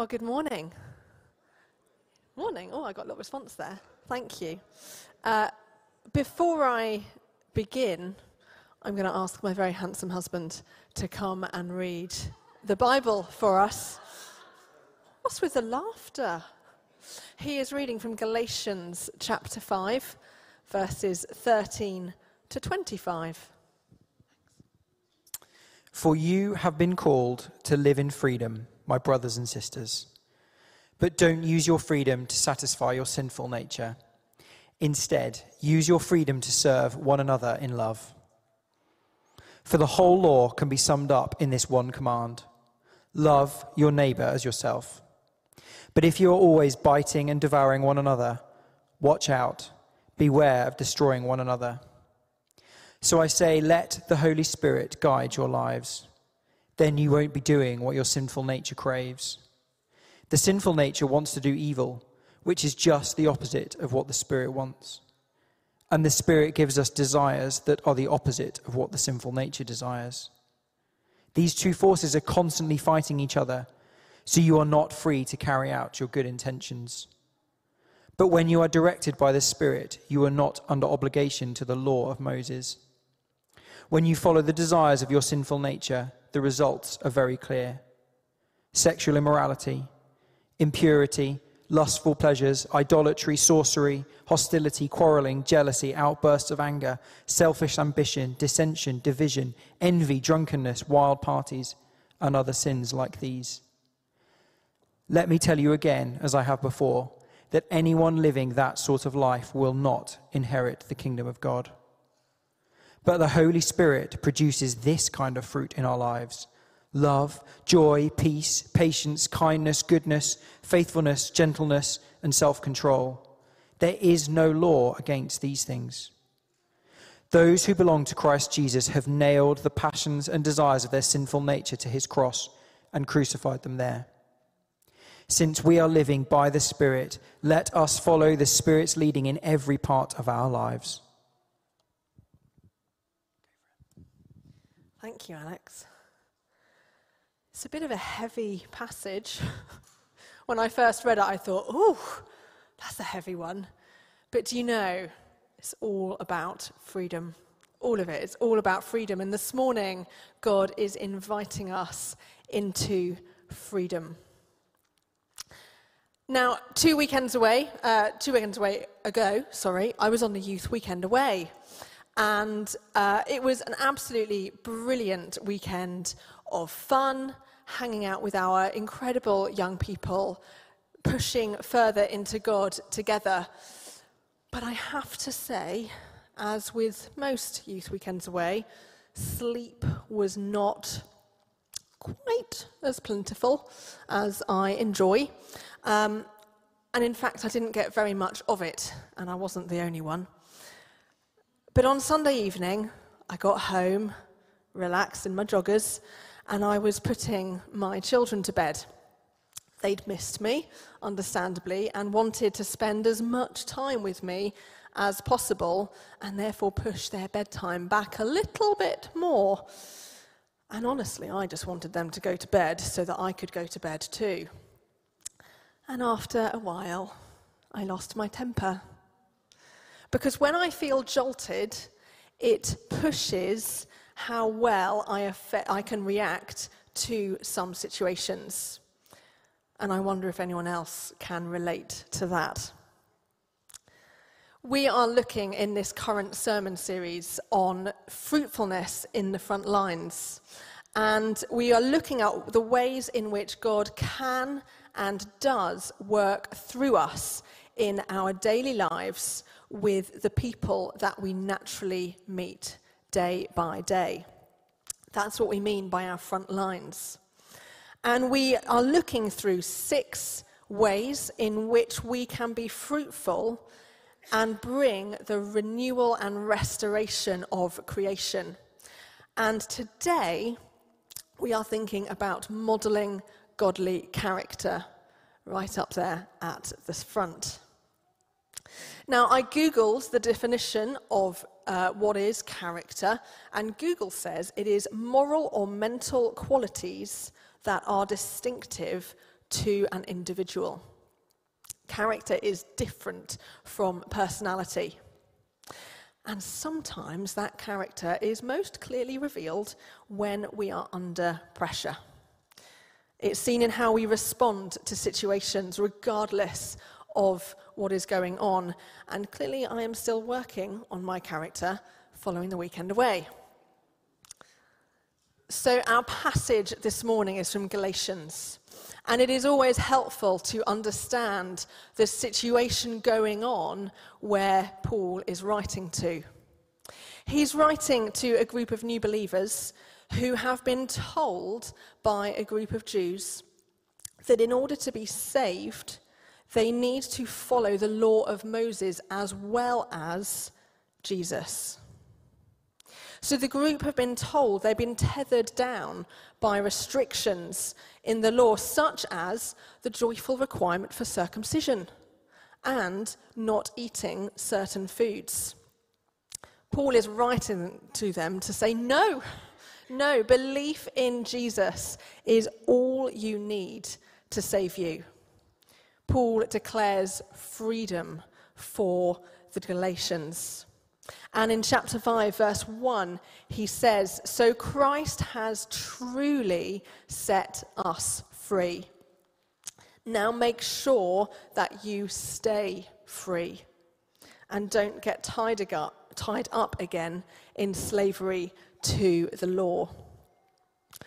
Well, good morning. Morning. Oh, I got a little response there. Thank you. Uh, before I begin, I'm going to ask my very handsome husband to come and read the Bible for us. What's with the laughter? He is reading from Galatians chapter 5, verses 13 to 25. For you have been called to live in freedom my brothers and sisters. But don't use your freedom to satisfy your sinful nature. Instead, use your freedom to serve one another in love. For the whole law can be summed up in this one command love your neighbor as yourself. But if you are always biting and devouring one another, watch out, beware of destroying one another. So I say, let the Holy Spirit guide your lives then you won't be doing what your sinful nature craves. The sinful nature wants to do evil, which is just the opposite of what the Spirit wants. And the Spirit gives us desires that are the opposite of what the sinful nature desires. These two forces are constantly fighting each other, so you are not free to carry out your good intentions. But when you are directed by the Spirit, you are not under obligation to the law of Moses. When you follow the desires of your sinful nature, the results are very clear sexual immorality, impurity, lustful pleasures, idolatry, sorcery, hostility, quarreling, jealousy, outbursts of anger, selfish ambition, dissension, division, envy, drunkenness, wild parties, and other sins like these. Let me tell you again, as I have before, that anyone living that sort of life will not inherit the kingdom of God. But the Holy Spirit produces this kind of fruit in our lives love, joy, peace, patience, kindness, goodness, faithfulness, gentleness, and self control. There is no law against these things. Those who belong to Christ Jesus have nailed the passions and desires of their sinful nature to his cross and crucified them there. Since we are living by the Spirit, let us follow the Spirit's leading in every part of our lives. Thank you, Alex. It's a bit of a heavy passage. when I first read it, I thought, oh, that's a heavy one. But do you know, it's all about freedom. All of it. It's all about freedom. And this morning, God is inviting us into freedom. Now, two weekends away, uh, two weekends away ago, sorry, I was on the youth weekend away. And uh, it was an absolutely brilliant weekend of fun, hanging out with our incredible young people, pushing further into God together. But I have to say, as with most youth weekends away, sleep was not quite as plentiful as I enjoy. Um, and in fact, I didn't get very much of it, and I wasn't the only one. But on Sunday evening, I got home, relaxed in my joggers, and I was putting my children to bed. They'd missed me, understandably, and wanted to spend as much time with me as possible, and therefore push their bedtime back a little bit more. And honestly, I just wanted them to go to bed so that I could go to bed too. And after a while, I lost my temper. Because when I feel jolted, it pushes how well I, affect, I can react to some situations. And I wonder if anyone else can relate to that. We are looking in this current sermon series on fruitfulness in the front lines. And we are looking at the ways in which God can and does work through us in our daily lives with the people that we naturally meet day by day. That's what we mean by our front lines. And we are looking through six ways in which we can be fruitful and bring the renewal and restoration of creation. And today, we are thinking about modeling godly character right up there at the front. Now, I Googled the definition of uh, what is character, and Google says it is moral or mental qualities that are distinctive to an individual. Character is different from personality. And sometimes that character is most clearly revealed when we are under pressure. It's seen in how we respond to situations, regardless of what is going on. And clearly, I am still working on my character following the weekend away. So, our passage this morning is from Galatians. And it is always helpful to understand the situation going on where Paul is writing to. He's writing to a group of new believers who have been told by a group of Jews that in order to be saved, they need to follow the law of Moses as well as Jesus. So the group have been told they've been tethered down by restrictions in the law, such as the joyful requirement for circumcision and not eating certain foods. Paul is writing to them to say, no, no, belief in Jesus is all you need to save you. Paul declares freedom for the Galatians. And in chapter 5, verse 1, he says, So Christ has truly set us free. Now make sure that you stay free and don't get tied up, tied up again in slavery to the law.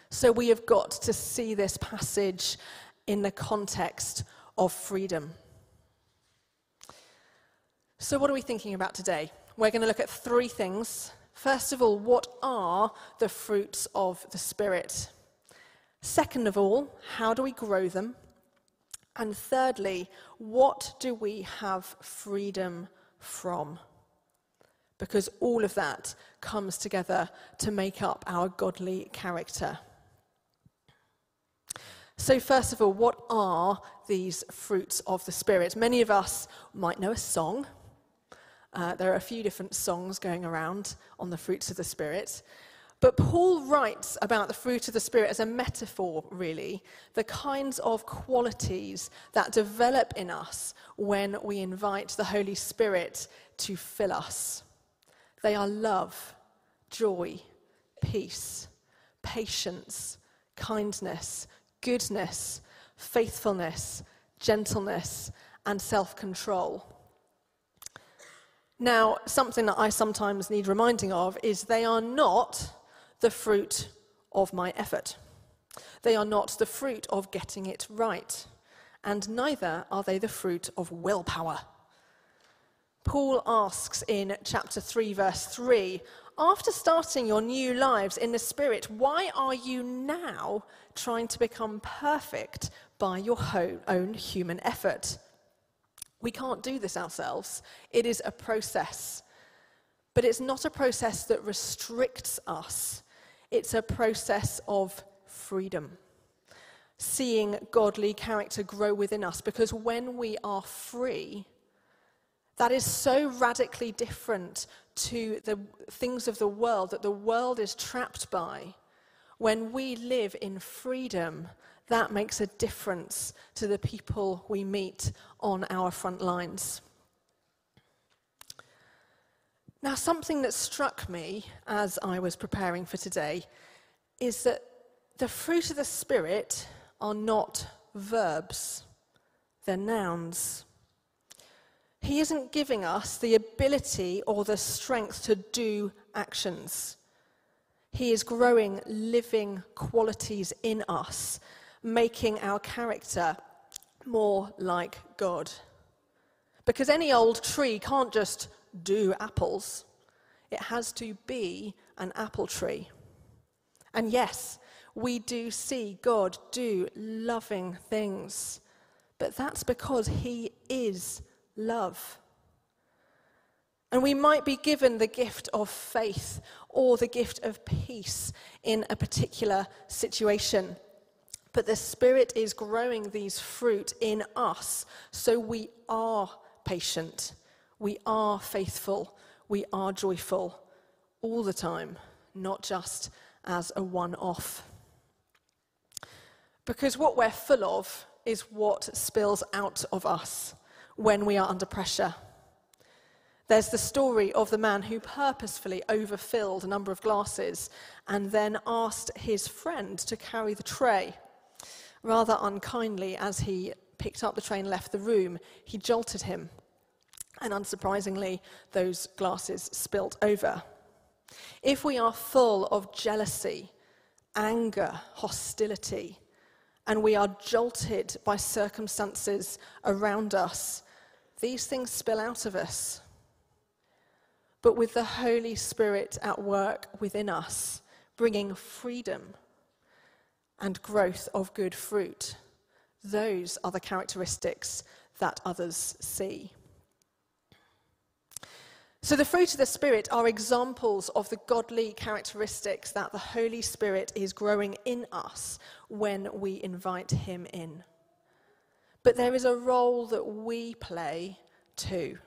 So we have got to see this passage in the context of freedom. So, what are we thinking about today? we're going to look at three things. First of all, what are the fruits of the Spirit? Second of all, how do we grow them? And thirdly, what do we have freedom from? Because all of that comes together to make up our godly character. So, first of all, what are these fruits of the Spirit? Many of us might know a song uh, there are a few different songs going around on the fruits of the Spirit. But Paul writes about the fruit of the Spirit as a metaphor, really, the kinds of qualities that develop in us when we invite the Holy Spirit to fill us. They are love, joy, peace, patience, kindness, goodness, faithfulness, gentleness, and self control. Now, something that I sometimes need reminding of is they are not the fruit of my effort. They are not the fruit of getting it right. And neither are they the fruit of willpower. Paul asks in chapter 3, verse 3 After starting your new lives in the Spirit, why are you now trying to become perfect by your own human effort? We can't do this ourselves. It is a process. But it's not a process that restricts us, it's a process of freedom. Seeing godly character grow within us because when we are free, that is so radically different to the things of the world that the world is trapped by. When we live in freedom, that makes a difference to the people we meet on our front lines. Now, something that struck me as I was preparing for today is that the fruit of the Spirit are not verbs, they're nouns. He isn't giving us the ability or the strength to do actions. He is growing living qualities in us making our character more like God. Because any old tree can't just do apples, it has to be an apple tree. And yes, we do see God do loving things, but that's because He is love. And we might be given the gift of faith or the gift of peace in a particular situation. But the Spirit is growing these fruit in us so we are patient, we are faithful, we are joyful all the time, not just as a one off. Because what we're full of is what spills out of us when we are under pressure. There's the story of the man who purposefully overfilled a number of glasses and then asked his friend to carry the tray. Rather unkindly, as he picked up the tray and left the room, he jolted him. And unsurprisingly, those glasses spilt over. If we are full of jealousy, anger, hostility, and we are jolted by circumstances around us, these things spill out of us. But with the Holy Spirit at work within us, bringing freedom and growth of good fruit, those are the characteristics that others see. So, the fruit of the Spirit are examples of the godly characteristics that the Holy Spirit is growing in us when we invite Him in. But there is a role that we play too.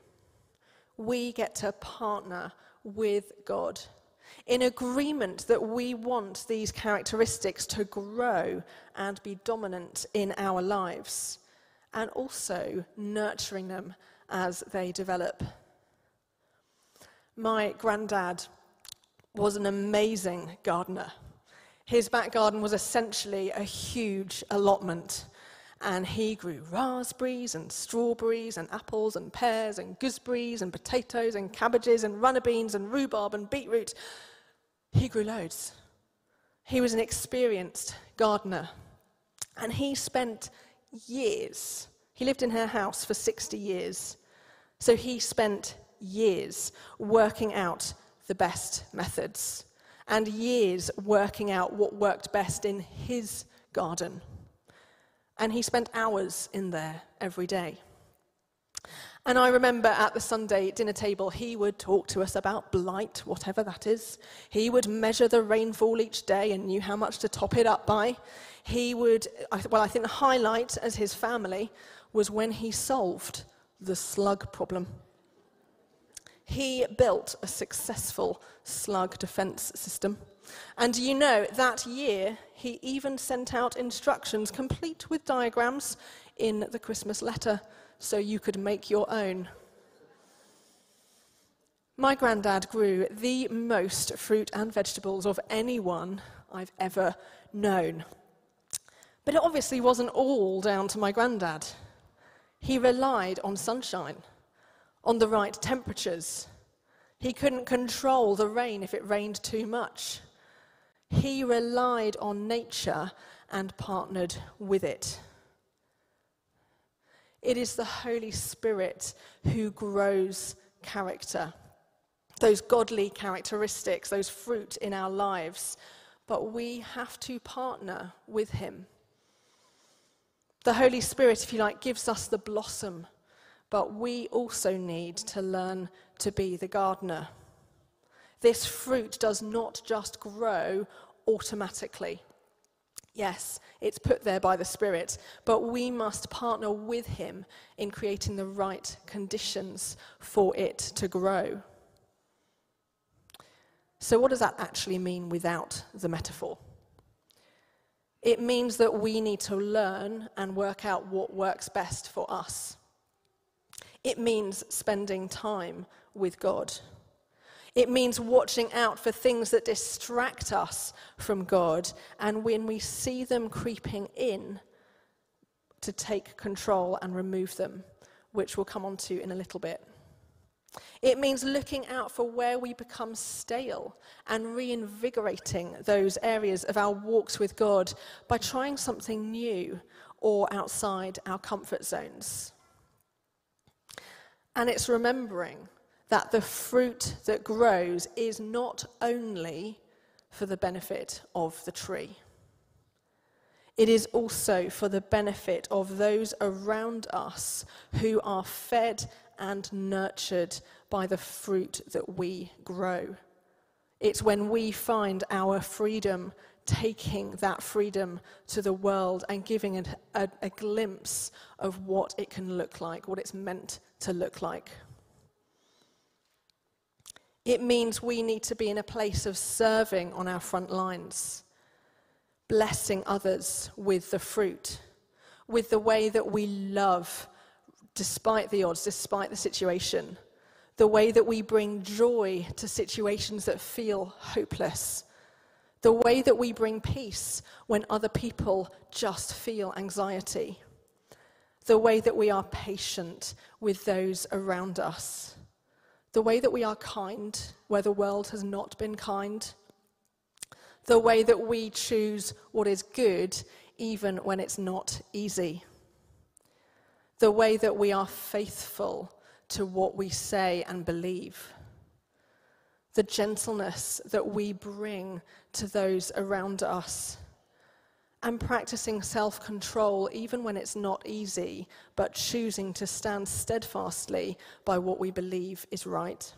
We get to partner with God in agreement that we want these characteristics to grow and be dominant in our lives, and also nurturing them as they develop. My granddad was an amazing gardener. His back garden was essentially a huge allotment, and he grew raspberries and strawberries and apples and pears and gooseberries and potatoes and cabbages and runner beans and rhubarb and beetroot. He grew loads. He was an experienced gardener, and he spent years. He lived in her house for 60 years. So he spent years working out the best methods and years working out what worked best in his garden. And he spent hours in there every day. And I remember at the Sunday dinner table, he would talk to us about blight, whatever that is. He would measure the rainfall each day and knew how much to top it up by. He would, well, I think the highlight as his family was when he solved the slug problem. He built a successful slug defense system. And you know, that year, he even sent out instructions complete with diagrams in the Christmas letter so you could make your own. My granddad grew the most fruit and vegetables of anyone I've ever known. But it obviously wasn't all down to my granddad. He relied on sunshine on the right temperatures. He couldn't control the rain if it rained too much. He relied on nature and partnered with it. It is the Holy Spirit who grows character, those godly characteristics, those fruit in our lives. But we have to partner with Him. The Holy Spirit, if you like, gives us the blossom but we also need to learn to be the gardener. This fruit does not just grow automatically. Yes, it's put there by the Spirit, but we must partner with Him in creating the right conditions for it to grow. So, what does that actually mean without the metaphor? It means that we need to learn and work out what works best for us. It means spending time with God. It means watching out for things that distract us from God, and when we see them creeping in, to take control and remove them, which we'll come on to in a little bit. It means looking out for where we become stale and reinvigorating those areas of our walks with God by trying something new or outside our comfort zones. And it's remembering that the fruit that grows is not only for the benefit of the tree, it is also for the benefit of those around us who are fed and nurtured by the fruit that we grow. It's when we find our freedom taking that freedom to the world and giving it a, a, glimpse of what it can look like, what it's meant to look like. It means we need to be in a place of serving on our front lines, blessing others with the fruit. with the way that we love despite the odds, despite the situation, the way that we bring joy to situations that feel hopeless, the way that we bring peace when other people just feel anxiety, the way that we are patient with those around us, the way that we are kind where the world has not been kind, the way that we choose what is good even when it's not easy, the way that we are faithful to what we say and believe, the gentleness that we bring to those around us, and practicing self control even when it's not easy, but choosing to stand steadfastly by what we believe is right.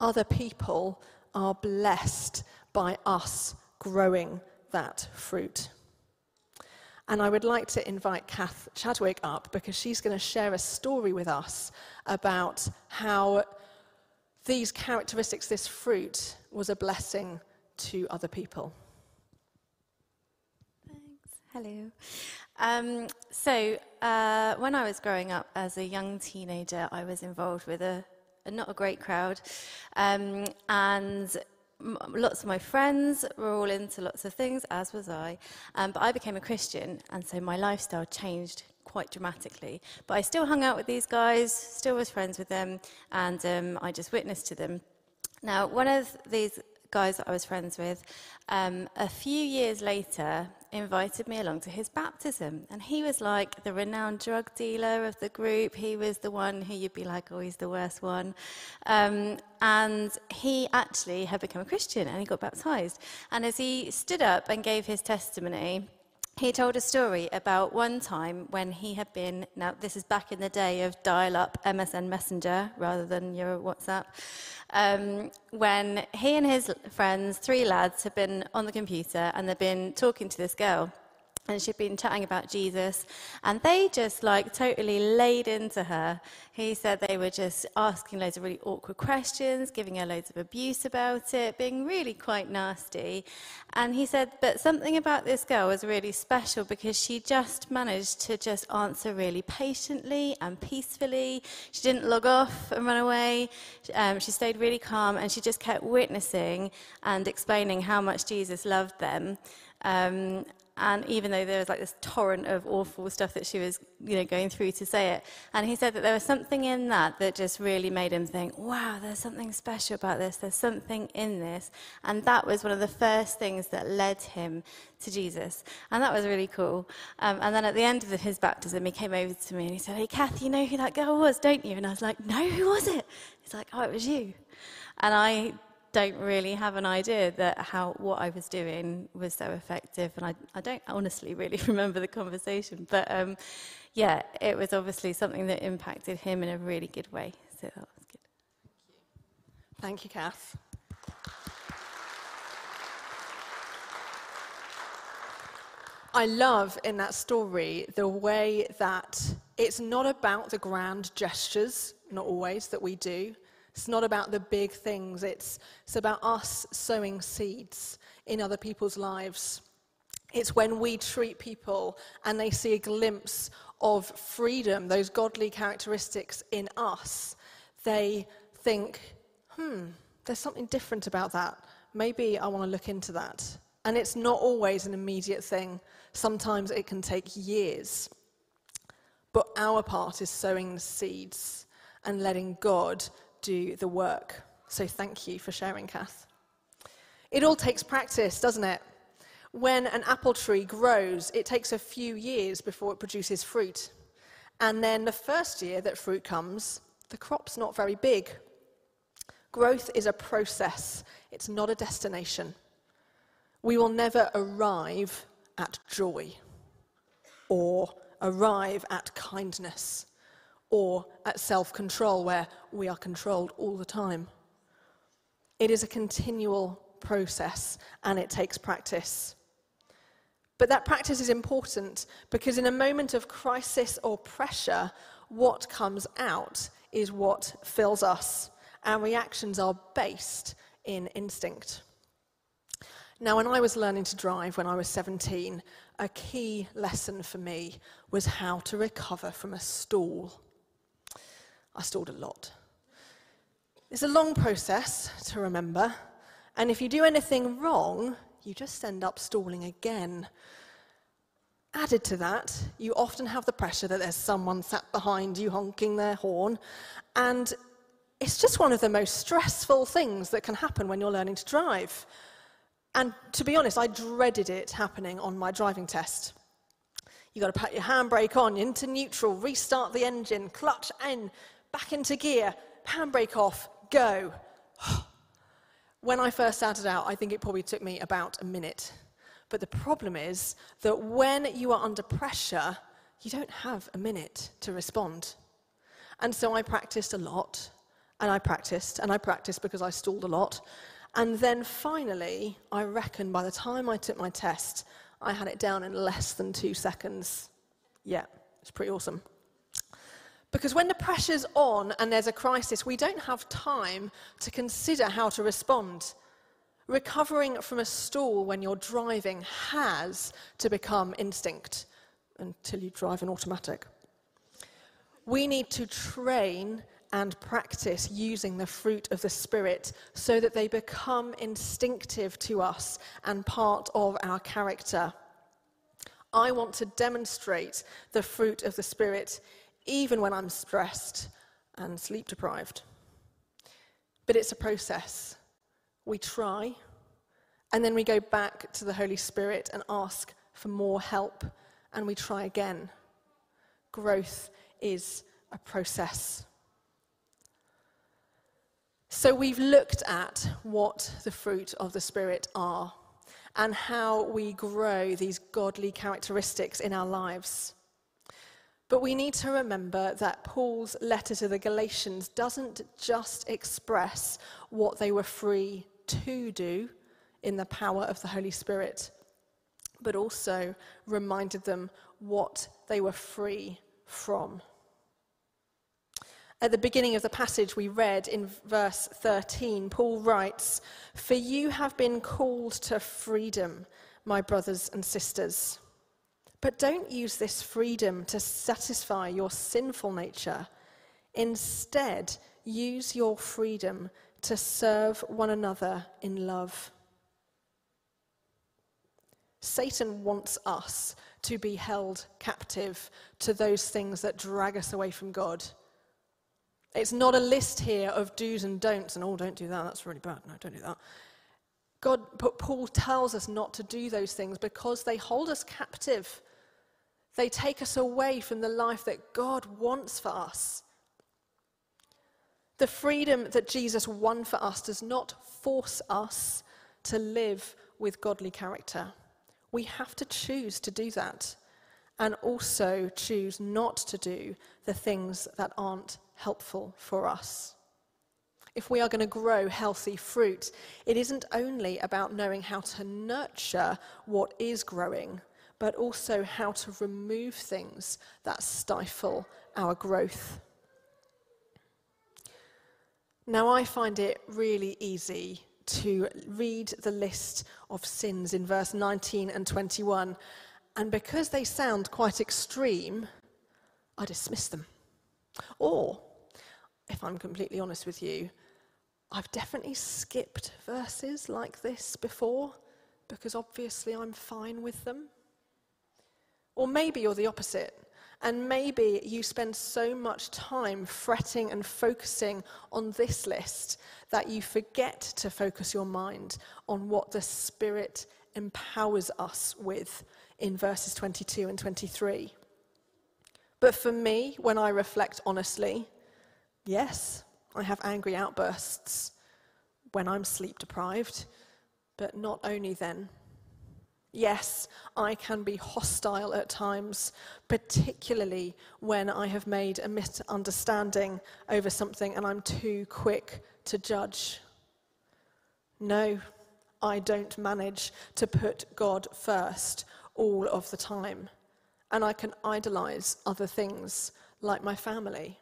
Other people are blessed by us growing that fruit. And I would like to invite Kath Chadwick up because she's going to share a story with us about how these characteristics, this fruit, was a blessing to other people. Hello. Um, so, uh, when I was growing up as a young teenager, I was involved with a, a not a great crowd. Um, and lots of my friends were all into lots of things, as was I. Um, but I became a Christian, and so my lifestyle changed quite dramatically. But I still hung out with these guys, still was friends with them, and um, I just witnessed to them. Now, one of these guys that I was friends with, um, a few years later, invited me along to his baptism. And he was like the renowned drug dealer of the group. He was the one who you'd be like, oh, he's the worst one. Um, and he actually had become a Christian and he got baptized. And as he stood up and gave his testimony, he told a story about one time when he had been, now this is back in the day of dial up MSN Messenger rather than your WhatsApp, um, when he and his friends, three lads, had been on the computer and they'd been talking to this girl and she'd been chatting about Jesus, and they just like totally laid into her. He said they were just asking loads of really awkward questions, giving her loads of abuse about it, being really quite nasty. And he said, but something about this girl was really special because she just managed to just answer really patiently and peacefully. She didn't log off and run away. Um, she stayed really calm, and she just kept witnessing and explaining how much Jesus loved them. Um, and even though there was like this torrent of awful stuff that she was you know going through to say it and he said that there was something in that that just really made him think wow there's something special about this. There's something in this. And that was one of the first things that led him to jesus. And that was really cool. Um, and then at the end of his baptism he came over to me and he said hey kath you know who that girl was don't you? And i was like no who was it? He's like oh it was you. And i don't really have an idea that how what I was doing was so effective, and I, I don't honestly really remember the conversation, but um, yeah, it was obviously something that impacted him in a really good way. So that was good. Thank you, Thank you Kath. I love in that story the way that it's not about the grand gestures, not always, that we do, it's not about the big things, it's, it's about us sowing seeds in other people's lives. It's when we treat people and they see a glimpse of freedom, those godly characteristics in us, they think, hmm, there's something different about that. Maybe I want to look into that. And it's not always an immediate thing, sometimes it can take years. But our part is sowing the seeds and letting God do the work. So thank you for sharing, Kath. It all takes practice, doesn't it? When an apple tree grows, it takes a few years before it produces fruit. And then the first year that fruit comes, the crop's not very big. Growth is a process, it's not a destination. We will never arrive at joy or arrive at kindness or at self control, where we are controlled all the time. It is a continual process and it takes practice. But that practice is important because in a moment of crisis or pressure, what comes out is what fills us. Our reactions are based in instinct. Now, when I was learning to drive when I was 17, a key lesson for me was how to recover from a stall. I stalled a lot. It's a long process to remember, and if you do anything wrong, you just end up stalling again. Added to that, you often have the pressure that there's someone sat behind you honking their horn, and it's just one of the most stressful things that can happen when you're learning to drive. And to be honest, I dreaded it happening on my driving test. You've got to put your handbrake on, into neutral, restart the engine, clutch in, back into gear, handbrake off, go. when I first started out, I think it probably took me about a minute. But the problem is that when you are under pressure, you don't have a minute to respond. And so I practiced a lot, and I practiced, and I practiced because I stalled a lot. And then finally, I reckon by the time I took my test, I had it down in less than two seconds. Yeah, it's pretty awesome. Because when the pressure's on and there's a crisis, we don't have time to consider how to respond. Recovering from a stall when you're driving has to become instinct until you drive an automatic. We need to train and practice using the fruit of the Spirit so that they become instinctive to us and part of our character. I want to demonstrate the fruit of the Spirit even when I'm stressed and sleep deprived. But it's a process. We try, and then we go back to the Holy Spirit and ask for more help, and we try again. Growth is a process. So, we've looked at what the fruit of the Spirit are and how we grow these godly characteristics in our lives. But we need to remember that Paul's letter to the Galatians doesn't just express what they were free to do in the power of the Holy Spirit, but also reminded them what they were free from. At the beginning of the passage we read in verse 13, Paul writes, For you have been called to freedom, my brothers and sisters. But don't use this freedom to satisfy your sinful nature. Instead, use your freedom to serve one another in love. Satan wants us to be held captive to those things that drag us away from God. It's not a list here of do's and don'ts and, oh, don't do that, that's really bad. No, don't do that. God, but Paul tells us not to do those things because they hold us captive. They take us away from the life that God wants for us. The freedom that Jesus won for us does not force us to live with godly character. We have to choose to do that and also choose not to do the things that aren't helpful for us. If we are going to grow healthy fruit, it isn't only about knowing how to nurture what is growing, but also how to remove things that stifle our growth. Now, I find it really easy to read the list of sins in verse 19 and 21, and because they sound quite extreme, I dismiss them. Or if I'm completely honest with you, I've definitely skipped verses like this before because obviously I'm fine with them. Or maybe you're the opposite. And maybe you spend so much time fretting and focusing on this list that you forget to focus your mind on what the Spirit empowers us with in verses 22 and 23. But for me, when I reflect honestly, Yes, I have angry outbursts when I'm sleep deprived, but not only then. Yes, I can be hostile at times, particularly when I have made a misunderstanding over something and I'm too quick to judge. No, I don't manage to put God first all of the time, and I can idolize other things like my family.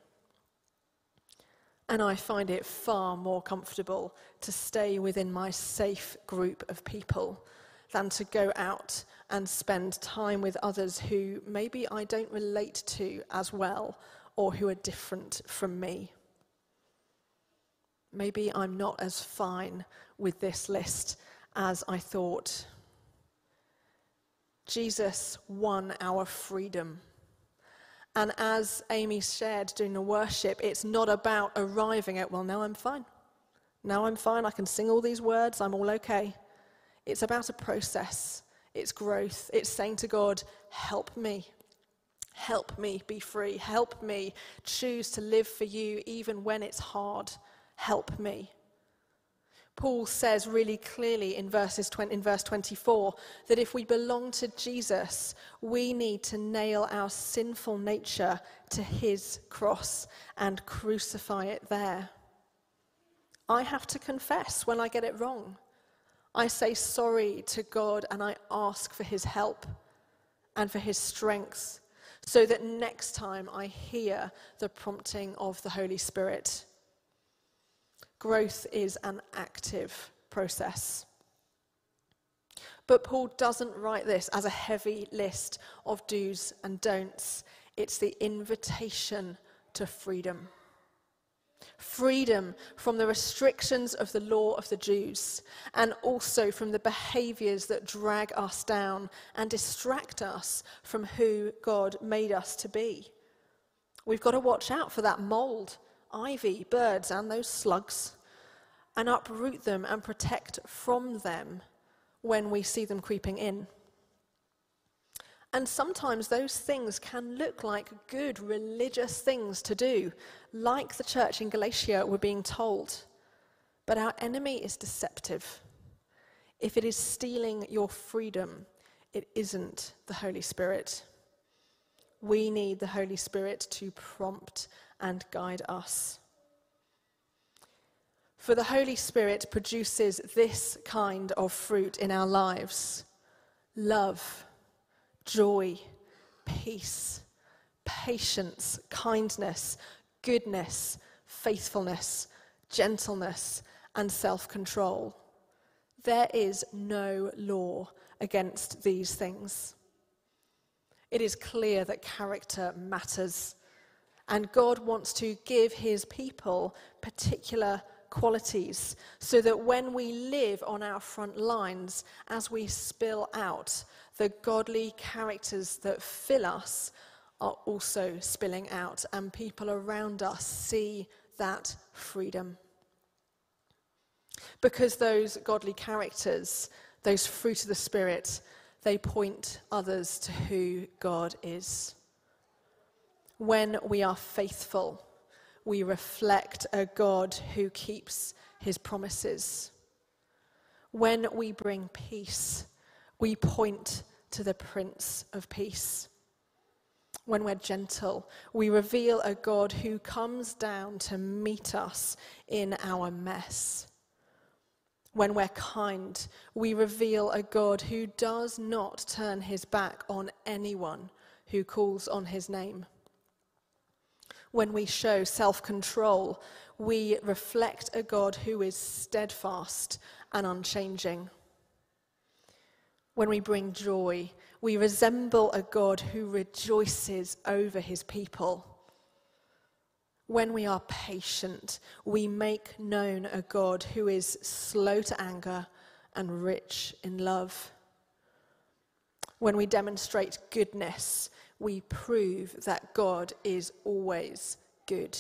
And I find it far more comfortable to stay within my safe group of people than to go out and spend time with others who maybe I don't relate to as well or who are different from me. Maybe I'm not as fine with this list as I thought. Jesus won our freedom. And as Amy shared during the worship, it's not about arriving at, well, now I'm fine. Now I'm fine. I can sing all these words. I'm all okay. It's about a process, it's growth. It's saying to God, help me. Help me be free. Help me choose to live for you even when it's hard. Help me. Paul says really clearly in, verses 20, in verse 24 that if we belong to Jesus, we need to nail our sinful nature to his cross and crucify it there. I have to confess when I get it wrong. I say sorry to God and I ask for his help and for his strength so that next time I hear the prompting of the Holy Spirit. Growth is an active process. But Paul doesn't write this as a heavy list of do's and don'ts. It's the invitation to freedom. Freedom from the restrictions of the law of the Jews, and also from the behaviors that drag us down and distract us from who God made us to be. We've got to watch out for that mold ivy, birds, and those slugs, and uproot them and protect from them when we see them creeping in. And sometimes those things can look like good religious things to do, like the church in Galatia were being told. But our enemy is deceptive. If it is stealing your freedom, it isn't the Holy Spirit. We need the Holy Spirit to prompt and guide us. For the Holy Spirit produces this kind of fruit in our lives love, joy, peace, patience, kindness, goodness, faithfulness, gentleness, and self control. There is no law against these things. It is clear that character matters and God wants to give his people particular qualities so that when we live on our front lines, as we spill out, the godly characters that fill us are also spilling out, and people around us see that freedom. Because those godly characters, those fruit of the Spirit, they point others to who God is. When we are faithful, we reflect a God who keeps his promises. When we bring peace, we point to the Prince of Peace. When we're gentle, we reveal a God who comes down to meet us in our mess. When we're kind, we reveal a God who does not turn his back on anyone who calls on his name when we show self control, we reflect a God who is steadfast and unchanging. When we bring joy, we resemble a God who rejoices over his people. When we are patient, we make known a God who is slow to anger and rich in love. When we demonstrate goodness, we prove that God is always good.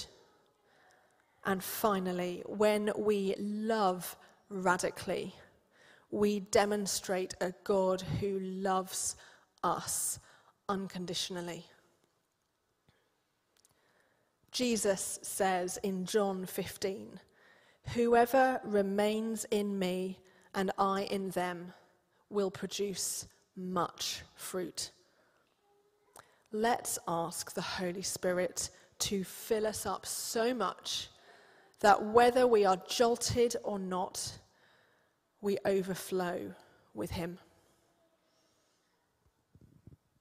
And finally, when we love radically, we demonstrate a God who loves us unconditionally. Jesus says in John 15, Whoever remains in me and I in them will produce much fruit. Let's ask the Holy Spirit to fill us up so much that whether we are jolted or not, we overflow with Him.